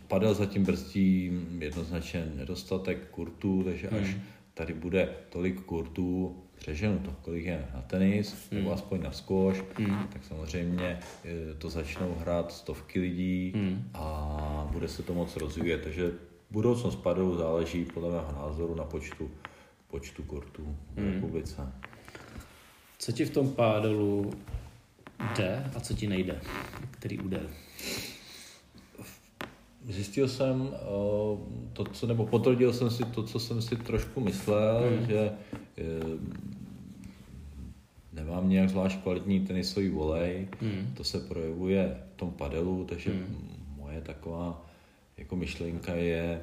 B: padal zatím brzdí jednoznačně nedostatek kurtů, takže hmm. až tady bude tolik kurtů, přeženu to, kolik je na tenis, hmm. nebo aspoň na squash, hmm. tak samozřejmě e, to začnou hrát stovky lidí hmm. a bude se to moc rozvíjet. Takže budoucnost padu záleží podle mého názoru na počtu, počtu kurtů v hmm. republice.
A: Co ti v tom pádelu jde a co ti nejde? Který úder?
B: Zjistil jsem e, to, co, nebo potvrdil jsem si to, co jsem si trošku myslel, hmm. že e, nemám nějak zvlášť kvalitní tenisový volej, hmm. to se projevuje v tom padelu, takže hmm. moje taková jako myšlenka je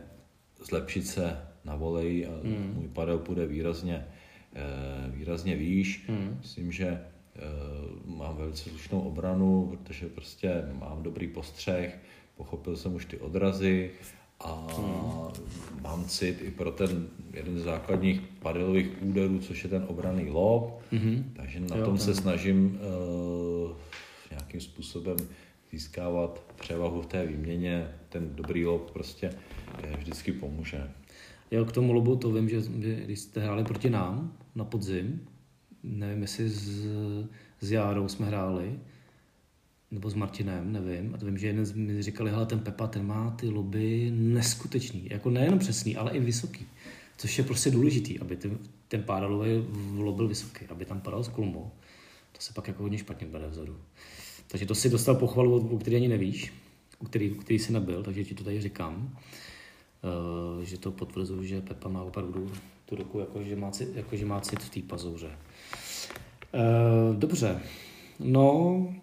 B: zlepšit se na volej a mm. můj padel půjde výrazně, eh, výrazně výš. Mm. Myslím, že eh, mám velice slušnou obranu, protože prostě mám dobrý postřeh, pochopil jsem už ty odrazy a mm. mám cit i pro ten jeden z základních padelových úderů, což je ten obraný lob, mm-hmm. takže na jo, tom se snažím uh, nějakým způsobem získávat převahu v té výměně. Ten dobrý lob prostě vždycky pomůže.
A: Jo, k tomu lobu to vím, že, že když jste hráli proti nám na podzim, nevím, jestli s, s Járou jsme hráli, nebo s Martinem, nevím. A to vím, že jeden z mi říkali, hele, ten Pepa, ten má ty loby neskutečný. Jako nejenom přesný, ale i vysoký. Což je prostě důležitý, aby ten, ten pádalový lob byl vysoký, aby tam padal z kolmo. To se pak jako hodně špatně bere vzadu. Takže to si dostal pochvalu, o který ani nevíš, u který, u který jsi nebyl, takže ti to tady říkám. Uh, že to potvrzuju, že Pepa má opravdu tu ruku, jako že má cit, jako, že má cit v té pazouře. Uh, dobře, no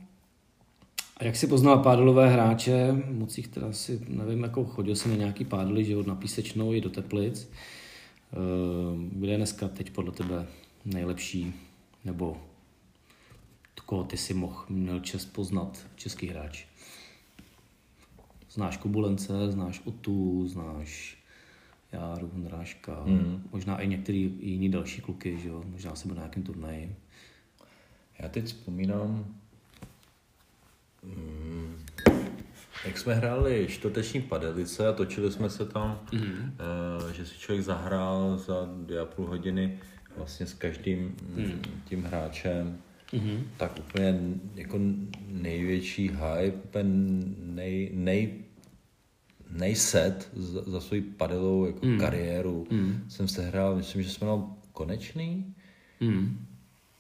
A: a jak si poznal pádlové hráče, moc jich teda si, nevím, jako chodil jsem na nějaký pádly, že od na Písečnou i do Teplic. Uh, kde je dneska teď podle tebe nejlepší, nebo koho ty si mohl, měl čest poznat český hráč? Znáš Kubulence, znáš Otu, znáš Járu, Vondráška, mm. možná i některý jiní další kluky, že jo? možná jsem byl na nějakém turnaji.
B: Já teď vzpomínám, jak jsme hráli čtvrteční padelice a točili jsme se tam, mm. uh, že si člověk zahrál za dvě a půl hodiny vlastně s každým mm. tím hráčem mm-hmm. tak úplně jako největší hype, nej, nej, nejset za, za svou padelovou jako mm. kariéru mm. jsem se hrál, myslím, že jsme měl konečný. Mm.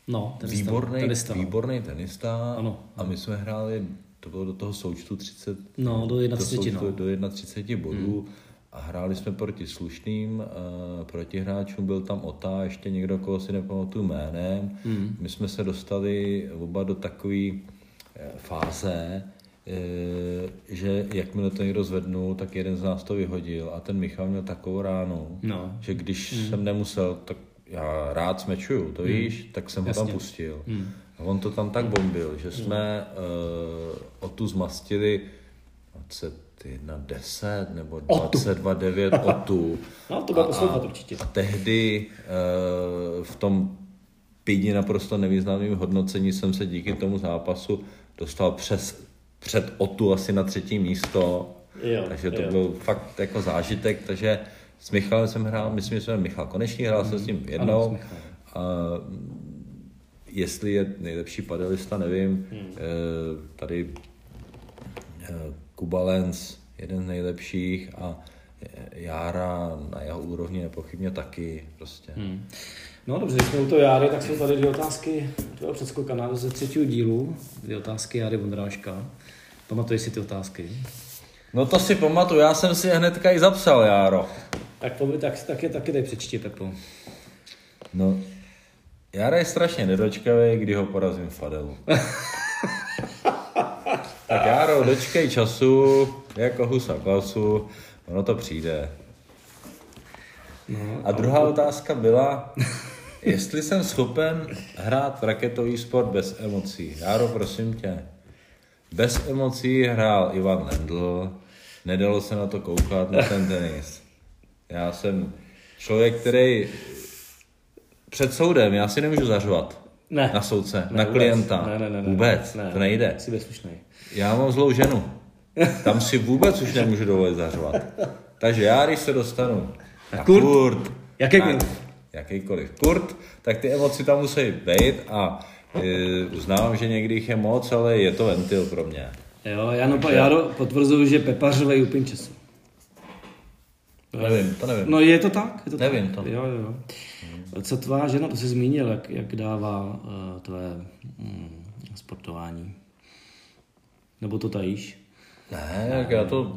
A: No,
B: tenista, výborný, tenista, no. výborný tenista ano, a my jsme hráli, to bylo do toho součtu 30,
A: no, do 31,
B: do, no. do 31 bodů. Mm a hráli jsme proti slušným uh, protihráčům, byl tam Ota, ještě někdo, koho si nepamatuju jménem. Mm. My jsme se dostali oba do takové eh, fáze, uh, že jakmile to někdo zvednul, tak jeden z nás to vyhodil a ten Michal měl takovou ránu, no. že když mm. jsem nemusel, tak já rád smečuju, to mm. víš, tak jsem Jasně. ho tam pustil. Mm. A on to tam tak bombil, že jsme uh, o tu zmastili 20 21 10 nebo 22 9 o tu.
A: No, to bude poslouchat určitě.
B: A tehdy uh, v tom pídni naprosto nevýznamným hodnocení jsem se díky tomu zápasu dostal přes, před Otu asi na třetí místo. Jo, takže to jo. byl fakt jako zážitek, takže s Michalem jsem hrál, myslím, že jsem Michal Konečný, hrál mm. jsem s ním mhm. jednou. Ano, a jestli je nejlepší padelista, nevím. Hmm. Tady Kuba Lenz, jeden z nejlepších a Jára na jeho úrovni nepochybně taky prostě. Hmm.
A: No dobře, když jsme u toho Járy, tak jsou tady dvě otázky tvého předskokana ze třetího dílu, dvě otázky Járy Vondráška. Pamatuješ si ty otázky?
B: No to si pamatuju, já jsem si je hnedka i zapsal, Járo.
A: Tak, to, tak, tak je taky tady přečti, Pepo.
B: No, Jára je strašně nedočkavý, kdy ho porazím v Fadelu. Tak Járo, dočkej času, jako husa klasu, ono to přijde. No, a druhá no. otázka byla, jestli jsem schopen hrát raketový sport bez emocí. Járo, prosím tě. Bez emocí hrál Ivan Lendl, nedalo se na to koukat, na ten tenis. Já jsem člověk, který před soudem, já si nemůžu zařvat. Ne. Na soudce, ne, na vůbec. klienta. Ne, ne, ne, ne, vůbec, ne, to nejde.
A: Jsi bezpečný.
B: Já mám zlou ženu. Tam si vůbec už nemůžu dovolit zařvat. Takže já, když se dostanu na kurt, kurt
A: jakýkoliv.
B: jakýkoliv kurt, tak ty emoce tam musí být a e, uznávám, že někdy jich je moc, ale je to ventil pro mě.
A: Jo, já, no, já potvrzuju, že pepařovej úplně času.
B: Nevím, to nevím.
A: No je to tak? Je to
B: nevím
A: tak. to. Jo, jo. Co tvá žena, to jsi zmínil, jak, jak dává uh, tvé mm, sportování? Nebo to tajíš?
B: Ne, jak já to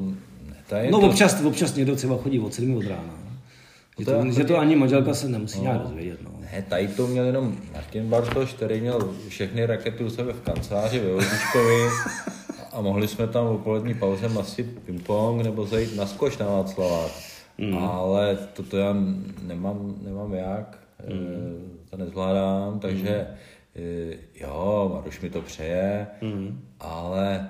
B: netajím.
A: No to... občas, občas někdo třeba chodí od 7 od rána. Že to, to, že to ani manželka se nemusí no, nějak dozvědět. No.
B: Ne, tady to měl jenom Martin Bartoš, který měl všechny rakety u sebe v kanceláři ve Vozíčkovi a mohli jsme tam v polední pauze asi ping-pong nebo zajít na skoč na Václavák. Mm. Ale toto já nemám, nemám jak, mm. to nezvládám, takže mm. jo, Maruš mi to přeje, mm. ale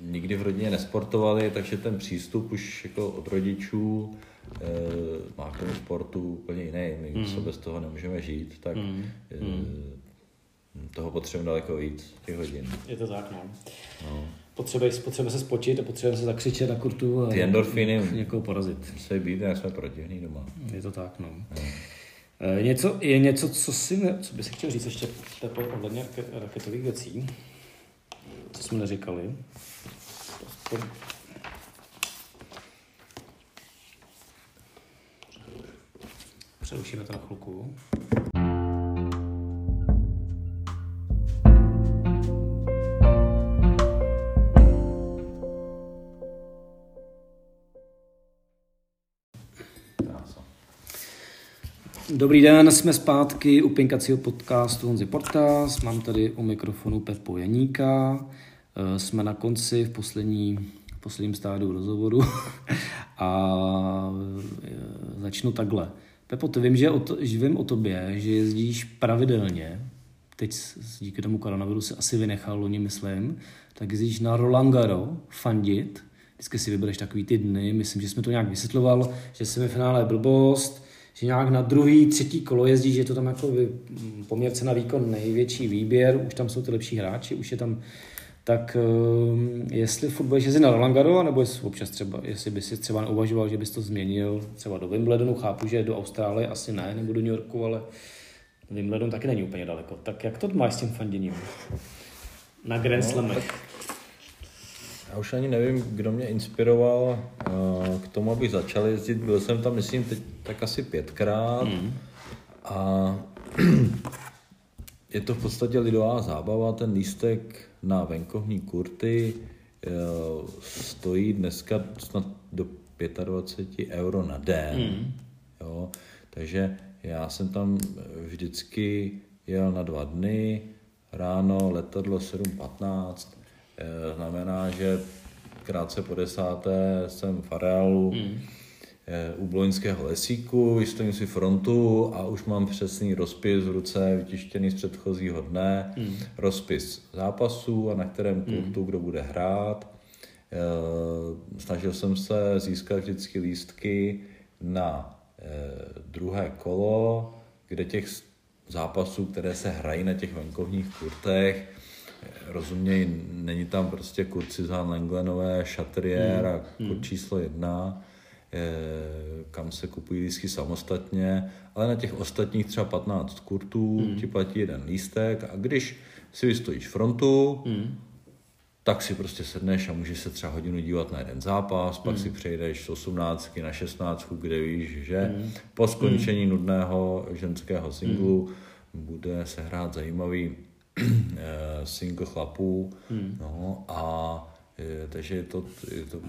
B: nikdy v rodině nesportovali, takže ten přístup už jako od rodičů má k tomu sportu úplně jiný. My mm. se bez toho nemůžeme žít, tak mm. toho potřebujeme daleko víc, těch hodin.
A: Je to tak, no. no. Potřebuje, potřebuje se spočit a potřebuje se zakřičet na kurtu a
B: Ty endorfiny
A: někoho porazit.
B: Musí být, jak jsme protivní doma.
A: Je to tak, no. no. E, něco, je něco, co, si, ne, co by si chtěl říct ještě Pepo, ohledně raketových věcí, co jsme neříkali. Přerušíme to na chvilku. Dobrý den, jsme zpátky u Pinkacího podcastu Honzi Portas. Mám tady u mikrofonu Pepo Janíka. Eh, jsme na konci v poslední, v posledním stádiu rozhovoru a eh, začnu takhle. Pepo, ty vím, že, o to, že vím o tobě, že jezdíš pravidelně, teď díky tomu koronaviru se asi vynechal loni, myslím, tak jezdíš na Roland Garo fandit, vždycky si vybereš takový ty dny, myslím, že jsme to nějak vysvětloval, že semifinále je blbost, že nějak na druhý, třetí kolo jezdí, že je to tam jako poměrce na výkon největší výběr, už tam jsou ty lepší hráči, už je tam tak uh, jestli furt budeš jezdit na Roland Garros, nebo jestli občas třeba, jestli bys si třeba neuvažoval, že bys to změnil třeba do Wimbledonu, chápu, že do Austrálie asi ne, nebo do New Yorku, ale Wimbledon taky není úplně daleko. Tak jak to máš s tím fanděním? Na Grand no, Slamech?
B: Já už ani nevím, kdo mě inspiroval uh, k tomu, abych začal jezdit. Byl jsem tam, myslím, teď tak asi pětkrát. Mm. A je to v podstatě lidová zábava. Ten lístek na venkovní kurty uh, stojí dneska snad do 25 euro na den. Mm. Jo? Takže já jsem tam vždycky jel na dva dny, ráno letadlo 7.15, Eh, znamená, že krátce po desáté jsem v areálu mm. u Bloňského lesíku, vystojím si frontu a už mám přesný rozpis v ruce, vytištěný z předchozího dne, mm. rozpis zápasů a na kterém kurtu mm. kdo bude hrát. Eh, snažil jsem se získat vždycky lístky na druhé kolo, kde těch zápasů, které se hrají na těch venkovních kurtech, rozuměj, není tam prostě Kurcizán, Lenglenové, Chatrier hmm. a hmm. kurt číslo jedna, kam se kupují lístky samostatně, ale na těch ostatních třeba 15 kurtů hmm. ti platí jeden lístek a když si vystojíš frontu, hmm. tak si prostě sedneš a můžeš se třeba hodinu dívat na jeden zápas, pak hmm. si přejdeš z 18 na 16, kde víš, že hmm. po skončení hmm. nudného ženského singlu hmm. bude se hrát zajímavý single chlapů, hmm. no a je, takže je to, je to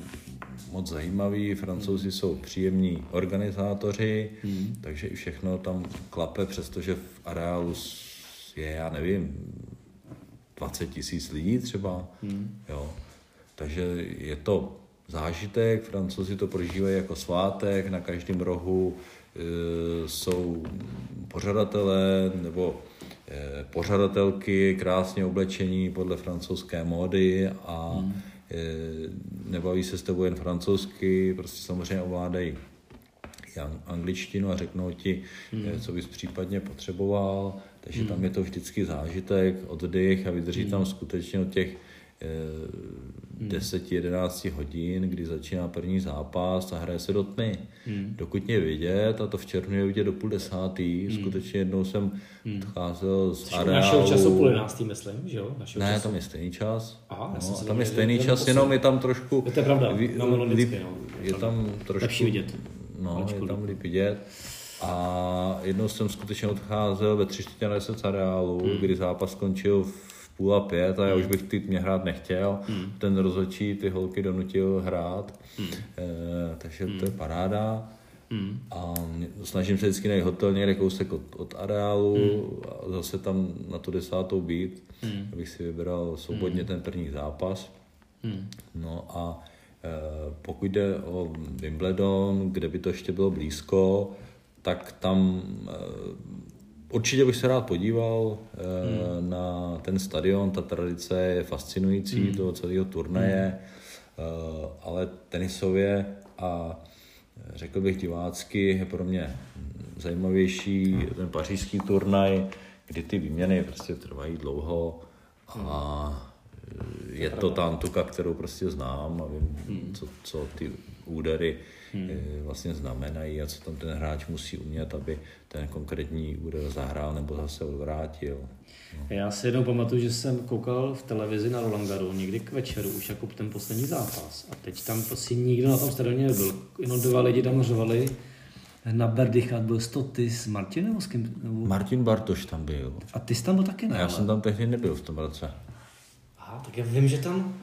B: moc zajímavý, francouzi jsou příjemní organizátoři, hmm. takže i všechno tam klape, přestože v areálu je, já nevím, 20 tisíc lidí třeba, hmm. jo. Takže je to zážitek, francouzi to prožívají jako svátek, na každém rohu e, jsou pořadatelé nebo Eh, pořadatelky, krásně oblečení podle francouzské módy a hmm. nebaví se s tebou jen francouzsky, prostě samozřejmě ovládají angličtinu a řeknou ti, hmm. Eh, co bys případně potřeboval, takže hmm. tam je to vždycky zážitek, oddych a vydrží hmm. tam skutečně od těch 10-11 hmm. hodin, kdy začíná první zápas a hraje se do tmy. Hmm. Dokud mě vidět, a to v červnu je vidět do půl desátý, hmm. skutečně jednou jsem hmm. odcházel z areálu.
A: Našeho času půl jedenáctý, myslím, že jo?
B: Našeho ne, času. tam je stejný čas. Aha, no, tam je stejný čas, jenom je tam trošku...
A: To je pravda, vy, no, líp,
B: no. Je tam trošku...
A: Lepší vidět.
B: No, je tam líp vidět. A jednou jsem skutečně odcházel ve tři čtvrtě z areálu, hmm. kdy zápas skončil v půl a pět a já už bych ty mě hrát nechtěl. Mm. Ten rozhodčí ty holky donutil hrát, mm. e, takže mm. to je paráda. Mm. A snažím se vždycky najít hotel někde kousek od, od areálu mm. a zase tam na tu desátou být, mm. abych si vybral svobodně mm. ten první zápas. Hmm. No a e, pokud jde o Wimbledon, kde by to ještě bylo blízko, tak tam e, určitě bych se rád podíval e, hmm. na ten stadion, ta tradice je fascinující hmm. toho celého turnaje, hmm. e, ale tenisově a řekl bych divácky je pro mě zajímavější ten pařížský turnaj, kdy ty výměny prostě trvají dlouho a je to ta Antuka, kterou prostě znám a vím, hmm. co, co ty údery hmm. Eh, vlastně znamenají a co tam ten hráč musí umět, aby ten konkrétní úder zahrál nebo zase odvrátil.
A: No. Já si jednou pamatuju, že jsem koukal v televizi na Roland Garros někdy k večeru, už jako ten poslední zápas. A teď tam prostě nikdo na tom stadioně nebyl. Jenom dva lidi tam řvali. Na Berdychat byl Stoty s Martinem nebo s kým? Nebo...
B: Martin Bartoš tam byl.
A: A ty jsi tam byl taky, ne?
B: já jsem tam tehdy nebyl v tom roce.
A: Aha, tak já vím, že tam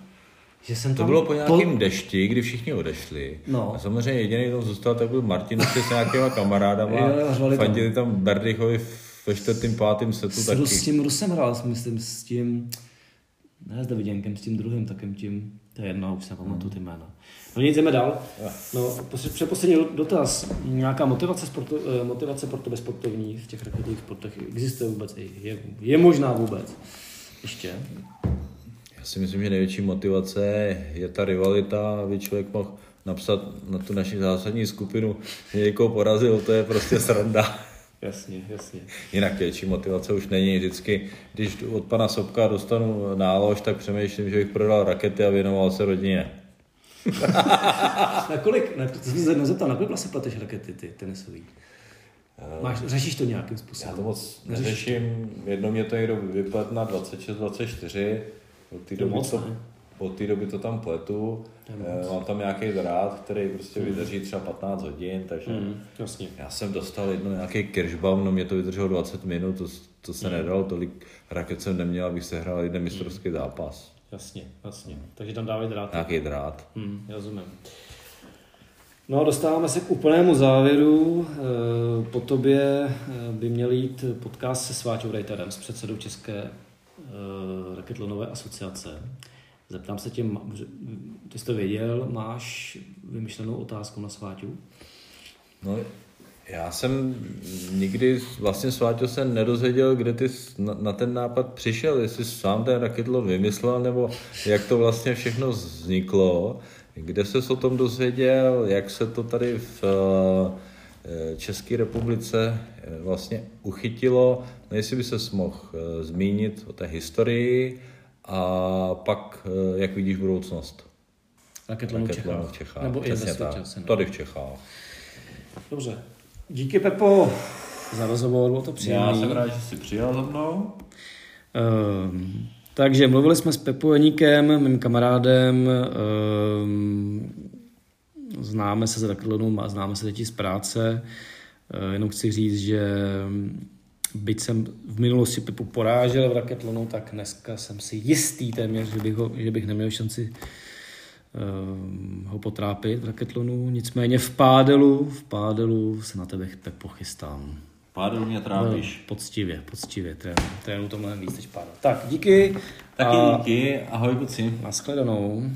A: že jsem
B: to tam bylo po nějakém po... dešti, kdy všichni odešli. No. A samozřejmě jediný, kdo zůstal, tak byl Martin s nějakýma kamarádama. jo, fandili tam Berdychovi ve čtvrtým, pátým setu s, taky.
A: S tím Rusem hrál, myslím, s tím, ne s Daviděnkem, s tím druhým takým tím, to je jedno, už se pamatuju ty jména. No nic, jdeme dál. No, předposlední dotaz. Nějaká motivace, sportu, eh, motivace pro tebe sportovní v těch raketových sportech existuje vůbec? Je, je možná vůbec? Ještě?
B: Já si myslím, že největší motivace je ta rivalita, aby člověk mohl napsat na tu naši zásadní skupinu, že někoho porazil, to je prostě sranda.
A: Jasně, jasně.
B: Jinak větší motivace už není. Vždycky, když od pana Sobka dostanu nálož, tak přemýšlím, že bych prodal rakety a věnoval se rodině.
A: na kolik, na, to jsem se nezeptal, na kolik vlastně plateš rakety ty tenisový? Máš, řešíš to nějakým způsobem?
B: Já to moc neřeším. Jedno mě to někdo vyplet na 26, 24. Od té doby, moc, to, od té doby to tam pletu. Eh, mám tam nějaký drát, který prostě mm. vydrží třeba 15 hodin, takže mm,
A: jasně.
B: já jsem dostal jedno nějaký kirschbaum, no mě to vydrželo 20 minut, to, to se mm. nedalo, tolik raket jsem neměl, abych se hrál jeden mistrovský mm. zápas.
A: Jasně, jasně. Takže tam dávají drát.
B: Nějaký drát.
A: Mm, rozumím. No a dostáváme se k úplnému závěru. Eh, po tobě eh, by měl jít podcast se Sváťou Rejterem, s předsedou České raketlonové asociace. Zeptám se tě, ty jsi to věděl, máš vymyšlenou otázku na Sváťu?
B: No, já jsem nikdy vlastně Sváťo se nedozvěděl, kde ty na, ten nápad přišel, jestli sám ten raketlon vymyslel, nebo jak to vlastně všechno vzniklo, kde se o tom dozvěděl, jak se to tady v eh, České republice eh, vlastně uchytilo, no jestli by se mohl eh, zmínit o té historii, a pak, eh, jak vidíš budoucnost?
A: Raketlonu v Čechách.
B: v Čechách. Nebo i ve světě asi, no. Tady v Čechách.
A: Dobře. Díky Pepo za rozhovor, bylo to příjemné.
B: Já jsem rád, že jsi přijal za mnou.
A: Um, takže mluvili jsme s Pepo Janíkem, mým kamarádem, um, známe se z Raketlonu a známe se teď z práce. Uh, jenom chci říct, že byť jsem v minulosti Pepu porážel v raketlonu, tak dneska jsem si jistý téměř, že bych, ho, že bych neměl šanci uh, ho potrápit v raketlonu. Nicméně v pádelu, v pádelu se na tebe Pepo chystám.
B: Pádel mě trápíš.
A: No, poctivě, poctivě, trénu, trénu to mnohem víc než pádel. Tak, díky.
B: Taky a díky, ahoj kluci.
A: Naschledanou.